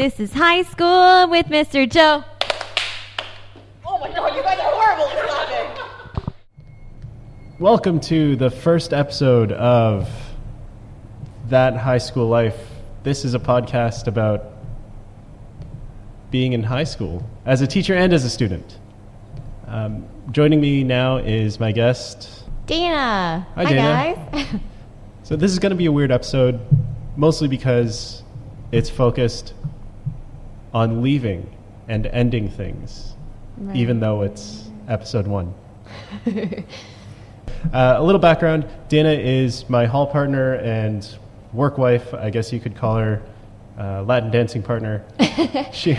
This is high school with Mr. Joe. Oh my god, you guys are horrible at clapping. Welcome to the first episode of That High School Life. This is a podcast about being in high school as a teacher and as a student. Um, joining me now is my guest. Dana. Hi, Hi Dana. guys. So, this is going to be a weird episode, mostly because it's focused on leaving and ending things, Right. even though it's episode one. Uh, a little background Dana is my hall partner and work wife, I guess you could call her, uh, Latin dancing partner. she,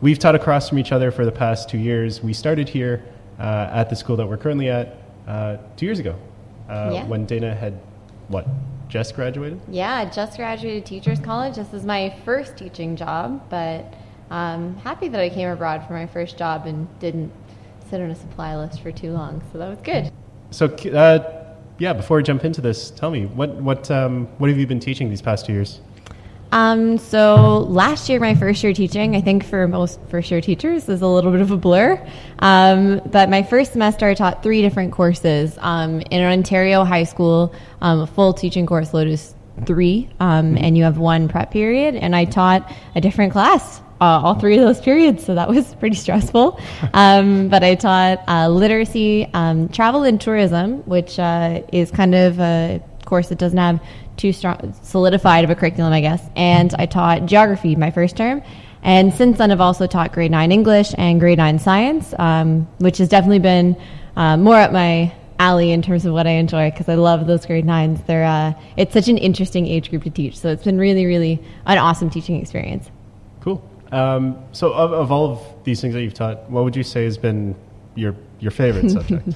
we've taught across from each other for the past two years. We started here uh, at the school that we're currently at uh, two years ago uh, Yeah. when Dana had, what, just graduated? yeah, I just graduated Teachers College. This is my first teaching job, but I'm happy that I came abroad for my first job and didn't sit on a supply list for too long. So that was good. So, uh, yeah, before we jump into this, tell me, what, what, um, what have you been teaching these past two years? Um, so last year, my first year teaching, I think for most first year teachers is a little bit of a blur. Um, but my first semester, I taught three different courses. Um, in an Ontario high school, um, a full teaching course load is three, um, and you have one prep period. And I taught a different class. Uh, all three of those periods, so that was pretty stressful. Um, but I taught uh, literacy, um, travel, and tourism, which uh, is kind of a course that doesn't have too strong solidified of a curriculum, I guess. And I taught geography my first term. And since then, I've also taught grade nine English and grade nine science, um, which has definitely been uh, more up my alley in terms of what I enjoy because I love those grade nines. They're uh, it's such an interesting age group to teach, so it's been really, really an awesome teaching experience. Cool. Um, so, of, of all of these things that you've taught, what would you say has been your, your favorite subject?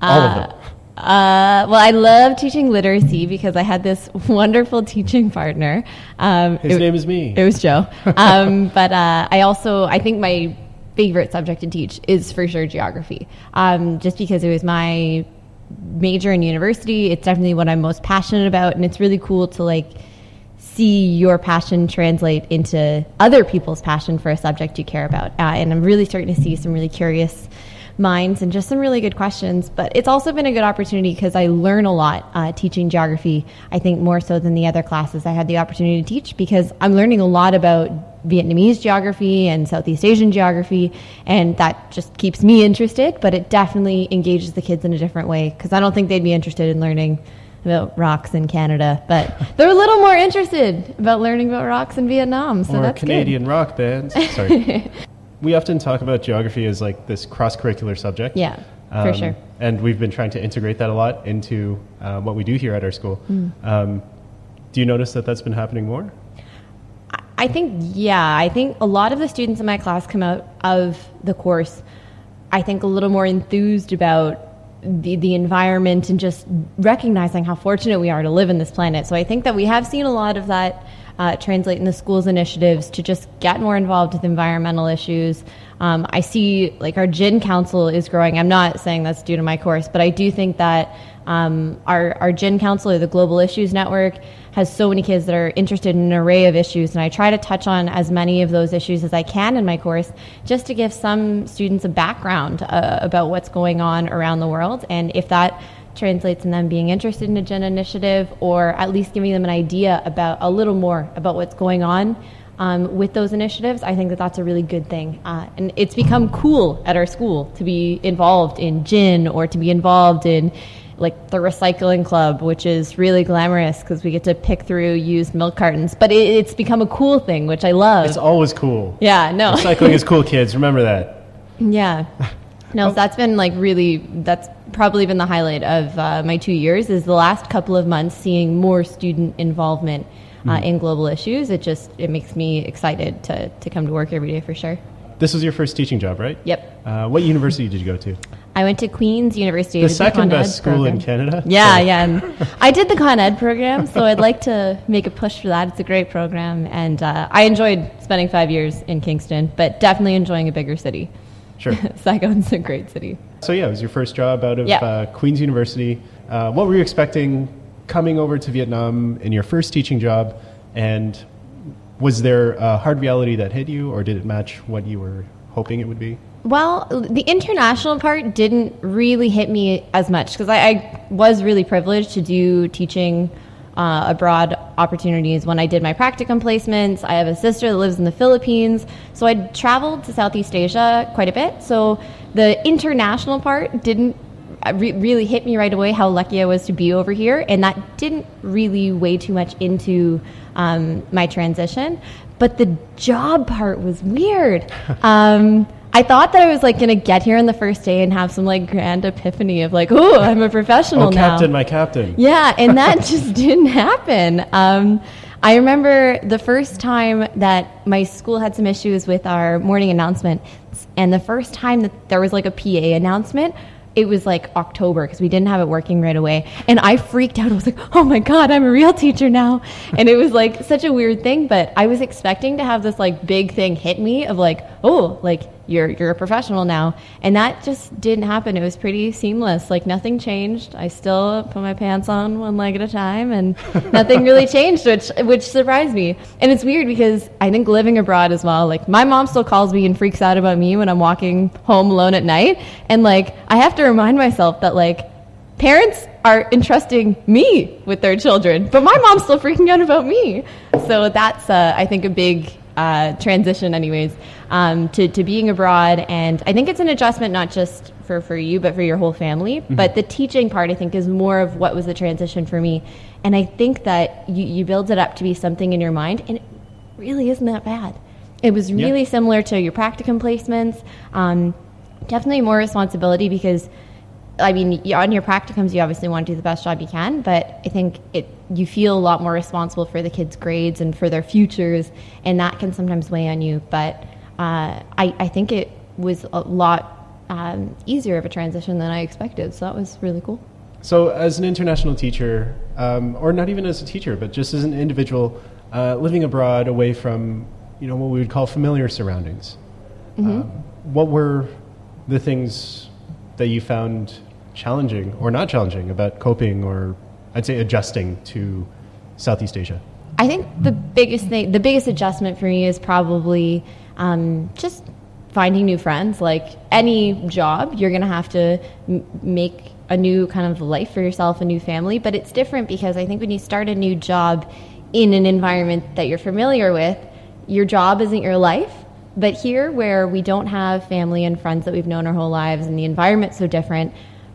all of them. Uh, well, I love teaching literacy because I had this wonderful teaching partner. Um, His it- name is me. It was Joe. Um, but uh, I also, I think my favorite subject to teach is for sure geography, um, just because it was my major in university. It's definitely what I'm most passionate about, and it's really cool to like see your passion translate into other people's passion for a subject you care about. Uh, and I'm really starting to see some really curious minds and just some really good questions. But it's also been a good opportunity because I learn a lot uh, teaching geography, I think more so than the other classes I had the opportunity to teach because I'm learning a lot about Vietnamese geography and Southeast Asian geography, and that just keeps me interested, but it definitely engages the kids in a different way because I don't think they'd be interested in learning about rocks in Canada, but they're a little more interested about learning about rocks in Vietnam. So or that's good. Canadian rock bands. Sorry. we often talk about geography as like this cross curricular subject. Yeah, for Um, sure. And we've been trying to integrate that a lot into uh, what we do here at our school. Hmm. Um, do you notice that that's been happening more? I think, yeah, I think a lot of the students in my class come out of the course, I think, a little more enthused about the, the environment and just recognizing how fortunate we are to live in this planet. So I think that we have seen a lot of that uh, translate school's initiatives to just get more involved with environmental issues. Um, I see, like, our GIN council is growing. I'm not saying that's due to my course, but I do think that um, our, our GIN Council, or the Global Issues Network, has so many kids that are interested in an array of issues. And I try to touch on as many of those issues as I can in my course just to give some students a background uh, about what's going on around the world. And if that translates in them being interested in a GIN initiative or at least giving them an idea about a little more about what's going on um, with those initiatives, I think that that's a really good thing. Uh, and it's become cool at our school to be involved in GIN or to be involved in like the recycling club, which is really glamorous because we get to pick through used milk cartons. But it, it's become a cool thing, which I love. It's always cool. yeah, no. Recycling is cool, kids. Remember that. Yeah. No, so that's been like really, that's probably been the highlight of uh, my two years is the last couple of months seeing more student involvement uh, in global issues. It just, it makes me excited to, to come to work every day for sure. This was your first teaching job, right? Yep. Uh, what university did you go to? I went to Queen's University. The second Con Ed best school in. Canada? Yeah, Sorry. yeah. And I did the Con Ed program, so I'd like to make a push for that. It's a great program, and uh, I enjoyed spending five years in Kingston, but definitely enjoying a bigger city. Sure. Saigon's a great city. So yeah, it was your first job out of Yeah. uh, Queen's University. Uh, what were you expecting coming over to Vietnam in your first teaching job, and was there a hard reality that hit you, or did it match what you were hoping it would be? Well, the international part didn't really hit me as much because I, I, was really privileged to do teaching uh, abroad opportunities when I did my practicum placements. I have a sister that lives in the Philippines, so I traveled to Southeast Asia quite a bit. So the international part didn't uh, re- really hit me right away how lucky I was to be over here, and that didn't really weigh too much into um, my transition. But the job part was weird. Um, I thought that I was like going to get here on the first day and have some like grand epiphany of like, oh, I'm a professional oh, now. captain, my captain. Yeah, and that just didn't happen. Um, I remember the first time that my school had some issues with our morning announcement, and the first time that there was like a PA announcement, it was like October because we didn't have it working right away. And I freaked out. I was like, oh my God, I'm a real teacher now. And it was like such a weird thing, but I was expecting to have this like big thing hit me of like, oh, like you're you're a professional now. And that just didn't happen. It was pretty seamless. Like nothing changed. I still put my pants on one leg at a time and nothing really changed which which surprised me. And it's weird because i think living abroad as well like my mom still calls me and freaks out about me when i'm walking home alone at night. And like i have to remind myself that like parents are entrusting me with their children but my mom's still freaking out about me. So that's uh, i think a big uh, transition, anyways, um, to, to being abroad. And I think it's an adjustment not just for, for you, but for your whole family. Mm-hmm. But the teaching part, I think, is more of what was the transition for me. And I think that you, you build it up to be something in your mind, and it really isn't that bad. It was really yeah. similar to your practicum placements. Um, definitely more responsibility because I mean, on your practicums, you obviously want to do the best job you can, but I think it you feel a lot more responsible for the kids' grades and for their futures, and that can sometimes weigh on you. But uh, I, I think it was a lot um, easier of a transition than I expected, so that was really cool. So, as an international teacher, um, or not even as a teacher, but just as an individual uh, living abroad, away from you know what we would call familiar surroundings, mm-hmm. um, what were the things that you found challenging or not challenging about coping or I'd say adjusting to Southeast Asia? I think the biggest thing, the biggest adjustment for me is probably um, just finding new friends. Like any job, you're going to have to m- make a new kind of life for yourself, a new family. But it's different because I think when you start a new job in an environment that you're familiar with, your job isn't your life. But here, where we don't have family and friends that we've known our whole lives, and the environment's so different,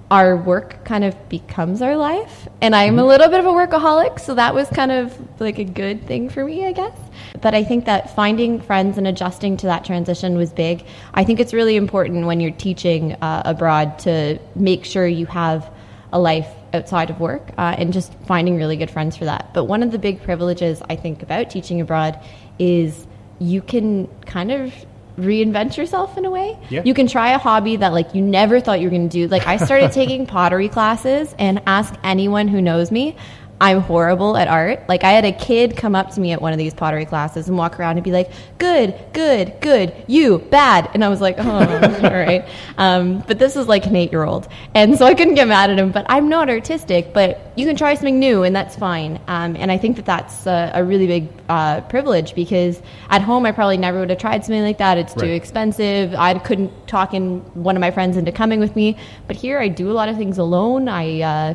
our work kind of becomes our life. And I'm a mm-hmm. little bit of a workaholic, so that was kind of like a good thing for me, I guess. But I think that finding friends and adjusting to that transition was big. I think it's really important when you're teaching uh, abroad to make sure you have a life outside of work uh, and just finding really good friends for that. But one of the big privileges I think about teaching abroad is you can kind of reinvent yourself in a way. Yeah. You can try a hobby that like you never thought you were going to do. Like I started taking pottery classes and ask anyone who knows me, I'm horrible at art. Like I had a kid come up to me at one of these pottery classes and walk around and be like, "Good, good, good. You bad." And I was like, "Oh, all right." Um, but this is like an eight-year-old, and so I couldn't get mad at him. But I'm not artistic. But you can try something new, and that's fine. Um, and I think that that's a, a really big uh, privilege because at home I probably never would have tried something like that. It's right. too expensive. I couldn't talk in one of my friends into coming with me. But here I do a lot of things alone. I uh,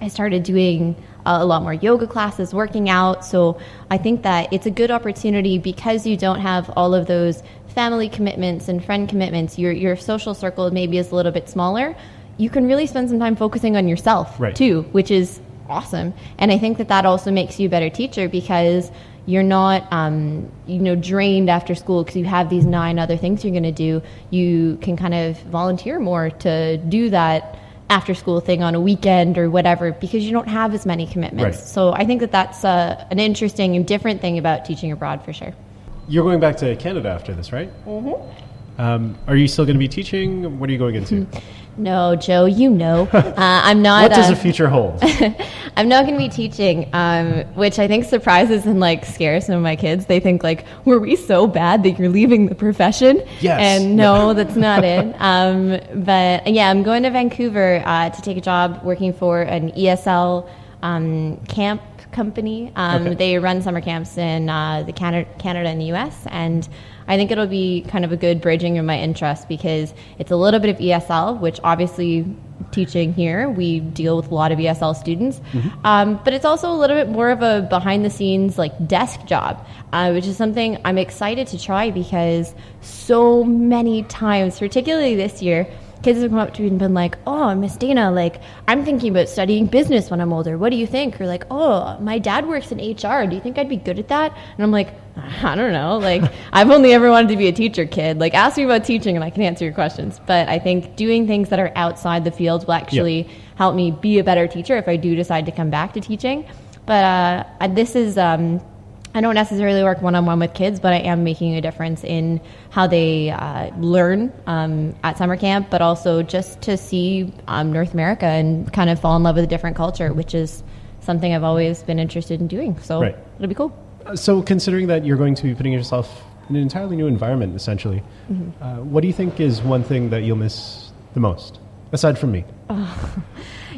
I started doing a lot more yoga classes, working out. So I think that it's a good opportunity because you don't have all of those family commitments and friend commitments. Your your social circle maybe is a little bit smaller. You can really spend some time focusing on yourself right. too, which is awesome. And I think that that also makes you a better teacher because you're not um, you know drained after school because you have these nine other things you're going to do you can kind of volunteer more to do that after school thing on a weekend or whatever because you don't have as many commitments. Right. So I think that that's uh, an interesting and different thing about teaching abroad for sure. You're going back to Canada after this, right? Mm-hmm. Um, are you still going to be teaching? What are you going into? No, Joe, you know. Uh, I'm not. what does uh, the future hold? I'm not going to be teaching, um, which I think surprises and like scares some of my kids. They think like, were we so bad that you're leaving the profession? Yes. And no, that's not it. Um, but yeah, I'm going to Vancouver uh, to take a job working for an ESL um, camp company. Um, Okay. They run summer camps in uh, the Canada, Canada and the U.S. and I think it'll be kind of a good bridging of my interests because it's a little bit of ESL, which obviously teaching here we deal with a lot of ESL students, um, but it's also a little bit more of a behind the scenes like desk job, uh, which is something I'm excited to try because so many times, particularly this year kids have come up to me and been like, "Oh, Miss Dana, like I'm thinking about studying business when I'm older. What do you think?" Or like, "Oh, my dad works in HR. Do you think I'd be good at that?" And I'm like, "I don't know. Like I've only ever wanted to be a teacher, kid. Like ask me about teaching and I can answer your questions." But I think doing things that are outside the field will actually help me be a better teacher if I do decide to come back to teaching. But uh, this is. Um, I don't necessarily work one on one with kids, but I am making a difference in how they uh, learn um, at summer camp, but also just to see um, North America and kind of fall in love with a different culture, which is something I've always been interested in doing. So Right. it'll be cool. Uh, So, considering that you're going to be putting yourself in an entirely new environment, essentially, Mm-hmm. uh, what do you think is one thing that you'll miss the most, aside from me?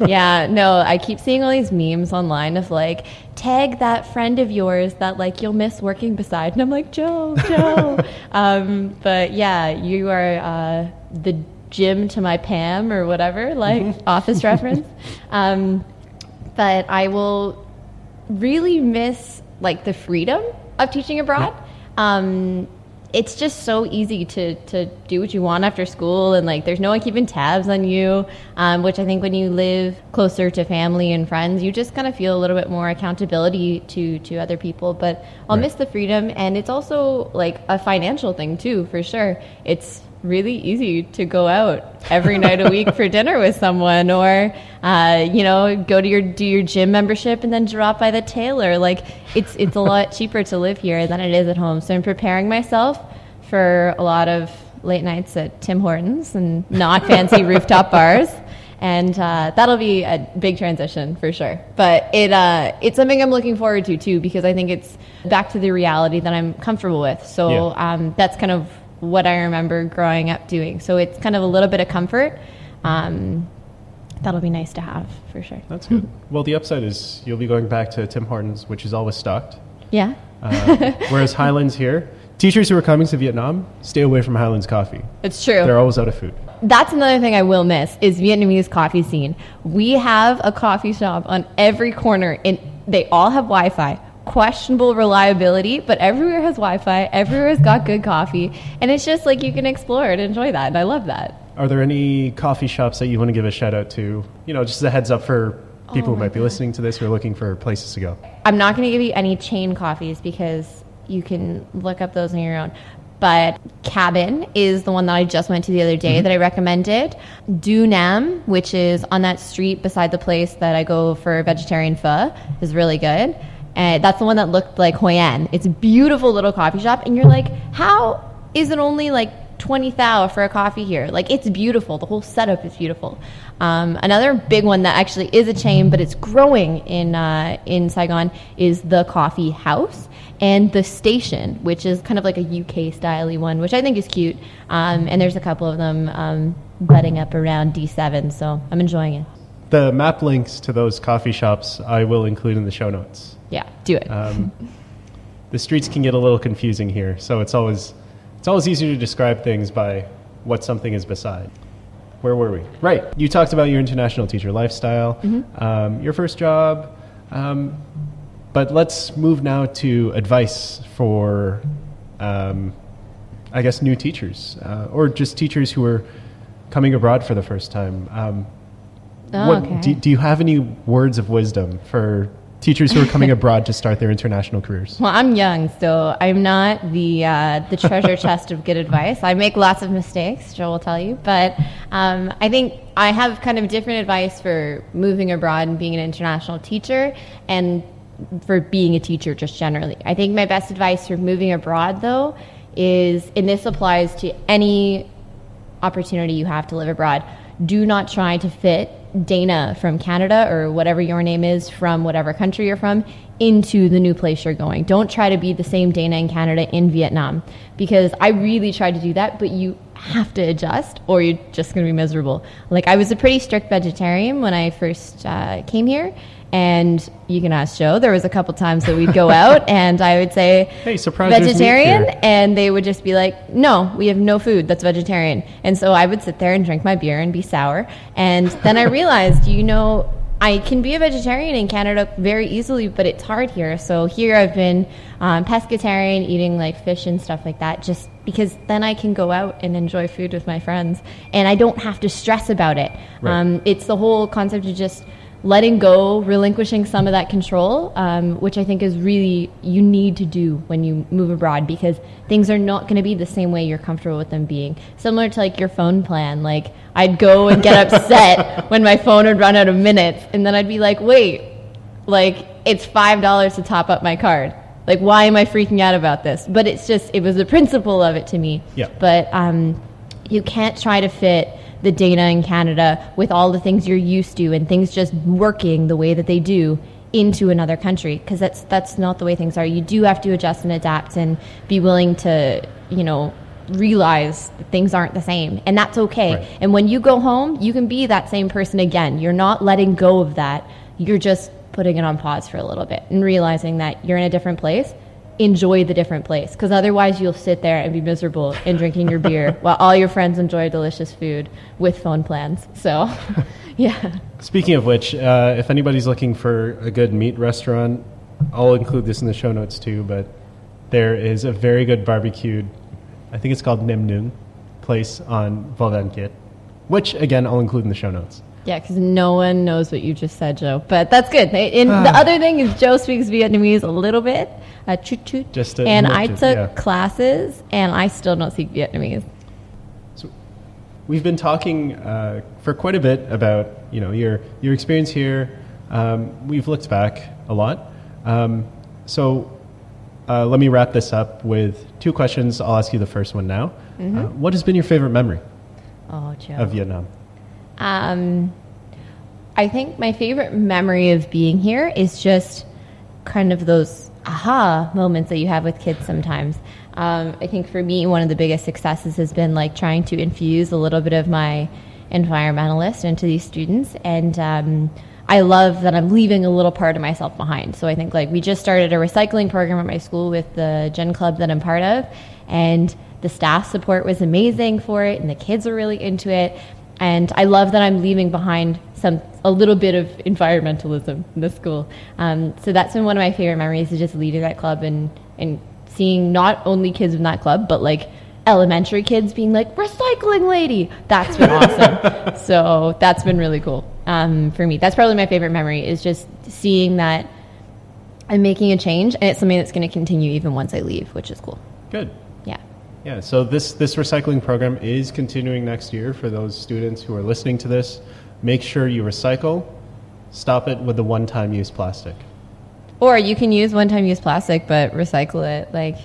yeah, no, I keep seeing all these memes online of like, tag that friend of yours that like you'll miss working beside. And I'm like, Joe, Joe. um, but yeah, you are uh, the Jim to my Pam or whatever, like office reference. Um, but I will really miss like the freedom of teaching abroad. Um, it's just so easy to, to do what you want after school and like there's no one keeping tabs on you um, which i think when you live closer to family and friends you just kind of feel a little bit more accountability to to other people but i'll Right. miss the freedom and it's also like a financial thing too for sure it's really easy to go out every night a week for dinner with someone or uh, you know go to your do your gym membership and then drop by the tailor like it's it's a lot cheaper to live here than it is at home so i'm preparing myself for a lot of late nights at tim hortons and not fancy rooftop bars and uh, that'll be a big transition for sure. But it uh, it's something I'm looking forward to too because I think it's back to the reality that I'm comfortable with. So Yeah. um, that's kind of what I remember growing up doing. So it's kind of a little bit of comfort. Um, that'll be nice to have for sure. That's good. well, the upside is you'll be going back to Tim Hortons, which is always stocked. Yeah. Uh, whereas Highlands here, teachers who are coming to Vietnam, stay away from Highlands coffee. It's true. They're always out of food. That's another thing I will miss is Vietnamese coffee scene. We have a coffee shop on every corner, and they all have Wi-Fi. Questionable reliability, but everywhere has Wi-Fi. Everywhere has got good coffee, and it's just like you can explore and enjoy that, and I love that. Are there any coffee shops that you want to give a shout out to? You know, just as a heads up for oh people Oh who might be listening to this who are looking for places to go. I'm not going to give you any chain coffees because you can look up those on your own. But Cabin is the one that I just went to the other day mm-hmm. that I recommended. Du Nam, which is on that street beside the place that I go for vegetarian pho, is really good. And that's the one that looked like Hoi An. It's a beautiful little coffee shop, and you're like, how is it only like 20 thou for a coffee here? Like, it's beautiful. The whole setup is beautiful. Um, another big one that actually is a chain, but it's growing in uh, in Saigon, is the Coffee House and the Station, which is kind of like a UK styley one, which I think is cute. Um, and there's a couple of them um, budding up around D7, so I'm enjoying it. The map links to those coffee shops I will include in the show notes. Yeah, do it. Um, the streets can get a little confusing here, so it's always it's always easier to describe things by what something is beside. Where were we? Right. You talked about your international teacher lifestyle, um, your first job, um, but let's move now to advice for, um, I guess, new teachers uh, or just teachers who are coming abroad for the first time. Oh, what, okay. do, do you have any words of wisdom for teachers who are coming abroad to start their international careers? Well, I'm young, so I'm not the uh, the treasure chest of good advice. I make lots of mistakes, Joe will tell you, but um, I think I have kind of different advice for moving abroad and being an international teacher, and for being a teacher just generally. I think my best advice for moving abroad, though, is, and this applies to any opportunity you have to live abroad. Do not try to fit Dana from Canada or whatever your name is from whatever country you're from into the new place you're going. Don't try to be the same Dana in Canada in Vietnam because I really tried to do that, but you have to adjust or you're just going to be miserable. Like I was a pretty strict vegetarian when I first uh, came here, And you can ask Joe. There was a couple times that we'd go out, and I would say, Hey, surprise, vegetarian," and they would just be like, "No, we have no food that's vegetarian." And so I would sit there and drink my beer and be sour. And then I realized, you know, I can be a vegetarian in Canada very easily, but it's hard here. So here I've been um, pescatarian, eating like fish and stuff like that, just because then I can go out and enjoy food with my friends, and I don't have to stress about it. Right. Um, it's the whole concept of just letting go, relinquishing some of that control, um, which I think is really you need to do when you move abroad because things are not going to be the same way you're comfortable with them being. Similar to like your phone plan, like I'd go and get upset when my phone would run out of minutes, and then I'd be like, wait, like it's five dollars to top up my card. Like why am I freaking out about this? But it's just it was the principle of it to me. Yeah. But um, you can't try to fit the Dana in Canada with all the things you're used to and things just working the way that they do into another country because that's that's not the way things are. You do have to adjust and adapt and be willing to you know realize that things aren't the same and that's okay. Right. And when you go home, you can be that same person again. You're not letting go of that. You're just putting it on pause for a little bit and realizing that you're in a different place. Enjoy the different place because otherwise you'll sit there and be miserable and drinking your beer while all your friends enjoy delicious food with phone plans. So, yeah. Speaking of which, uh, if anybody's looking for a good meat restaurant, I'll include this in the show notes too. But there is a very good barbecued, I think it's called Nimnung, place on Vo Van Kiet, which again I'll include in the show notes. Yeah, because no one knows what you just said, Joe. But that's good. And the other thing is, Joe speaks Vietnamese a little bit, uh, chut chut. Just a and I took yeah. classes, and I still don't speak Vietnamese. So we've been talking uh, for quite a bit about you know your your experience here. Um, we've looked back a lot. Um, so uh, let me wrap this up with two questions. I'll ask you the first one now. Uh, what has been your favorite memory Oh, Joe. of Vietnam? Um, I think my favorite memory of being here is just kind of those aha moments that you have with kids sometimes. Um, I think for me, one of the biggest successes has been like trying to infuse a little bit of my environmentalist into these students. And um, I love that I'm leaving a little part of myself behind. So I think like we just started a recycling program at my school with the GIN Club that I'm part of. And the staff support was amazing for it, and the kids are really into it and I love that I'm leaving behind some a little bit of environmentalism in the school. Um, so that's been one of my favorite memories is just leading that club and and seeing not only kids in that club but like elementary kids being like recycling lady. That's been awesome. so that's been really cool um, for me. That's probably my favorite memory is just seeing that I'm making a change and it's something that's going to continue even once I leave, which is cool. Good. Yeah. So this, this recycling program is continuing next year for those students who are listening to this. Make sure you recycle. Stop it with the one time use plastic. Or you can use one-time use plastic, but recycle it. Like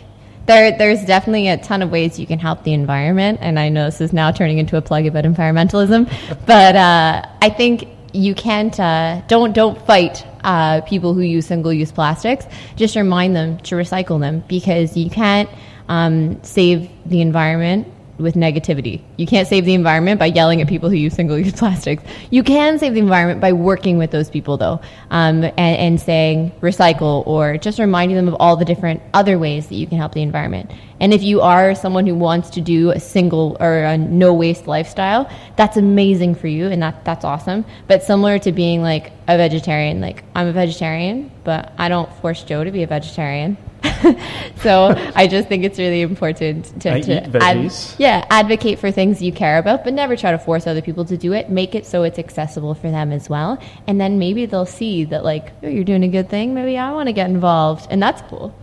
there, there's definitely a ton of ways you can help the environment. And I know this is now turning into a plug about environmentalism, but uh, I think you can't. Uh, don't don't fight uh, people who use single-use plastics. Just remind them to recycle them because you can't um, save the environment with negativity. You can't save the environment by yelling at people who use single-use plastics. You can save the environment by working with those people, though, um, and, and saying recycle or just reminding them of all the different other ways that you can help the environment. And if you are someone who wants to do a single or a no waste lifestyle, that's amazing for you, and that that's awesome. But similar to being like a vegetarian, like I'm a vegetarian, but I don't force Joe to be a vegetarian. so I just think it's really important to, to veggies. yeah, advocate for things you care about, but never try to force other people to do it. Make it so it's accessible for them as well. And then maybe they'll see that, like, oh, you're doing a good thing. Maybe I want to get involved. And that's cool.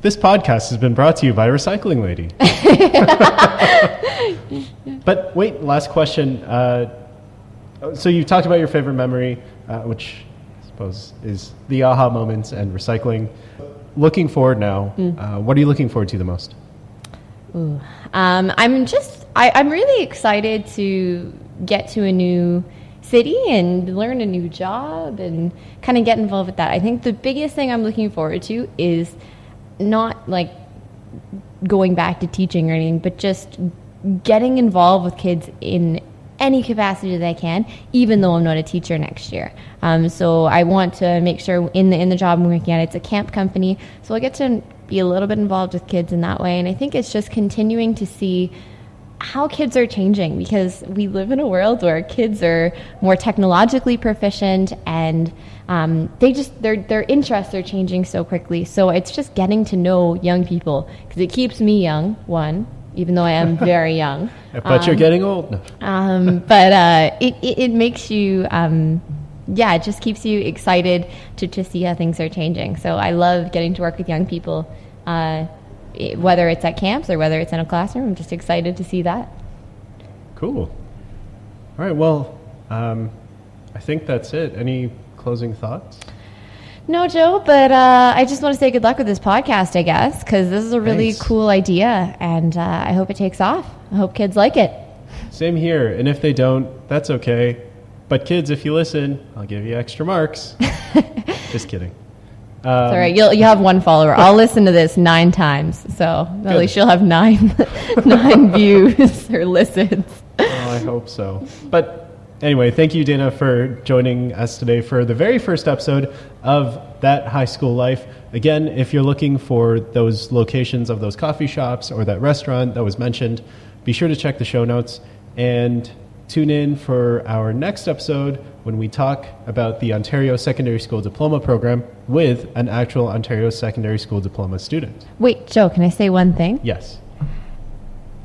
This podcast has been brought to you by Recycling Lady. but wait, last question. Uh, so you talked about your favorite memory, uh, which I suppose is the aha moments and recycling. Looking forward now, uh, what are you looking forward to the most? Um, I'm just, I, I'm really excited to get to a new city and learn a new job and kind of get involved with that. I think the biggest thing I'm looking forward to is not like going back to teaching or anything, but just getting involved with kids in any capacity that I can, even though I'm not a teacher next year. Um, so I want to make sure in the in the job I'm working at, it's a camp company, so I get to be a little bit involved with kids in that way. And I think it's just continuing to see how kids are changing because we live in a world where kids are more technologically proficient and um, they just their their interests are changing so quickly. So it's just getting to know young people because it keeps me young. One, even though I am very young. but you're getting old. Um, but uh, it, it, it makes you, um, yeah, it just keeps you excited to, to see how things are changing. So I love getting to work with young people, uh, it- whether it's at camps or whether it's in a classroom. I'm just excited to see that. Cool. All right. Well, um, I think that's it. Any closing thoughts? No, Joe, but uh, I just want to say good luck with this podcast, I guess, because this is a really Thanks. cool idea, and uh, I hope it takes off. I hope kids like it. Same here. And if they don't, that's okay. But kids, if you listen, I'll give you extra marks. Just kidding. Um, All right, you'll you have one follower. I'll listen to this nine times, so at least you'll have nine nine views or listens. Oh, I hope so. But anyway, thank you, Dana, for joining us today for the very first episode of That High School Life. Again, if you're looking for those locations of those coffee shops or that restaurant that was mentioned, be sure to check the show notes and tune in for our next episode when we talk about the Ontario Secondary School Diploma Program with an actual Ontario Secondary School Diploma student. Wait, Joe, can I say one thing? Yes.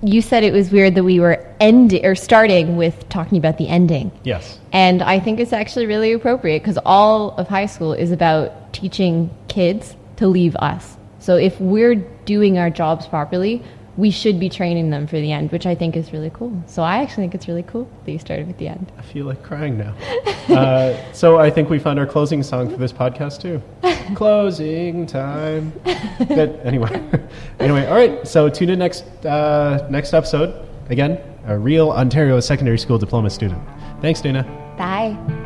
You said it was weird that we were ending or starting with talking about the ending. Yes. And I think it's actually really appropriate because all of high school is about teaching kids to leave us. So if we're doing our jobs properly, we should be training them for the end, which I think is really cool. So I actually think it's really cool that you started with the end. I feel like crying now. uh, so I think we found our closing song for this podcast too. closing time. Good. Anyway, anyway. All right. So tune in next uh, next episode. Again, a real Ontario secondary school diploma student. Thanks, Dana. Bye.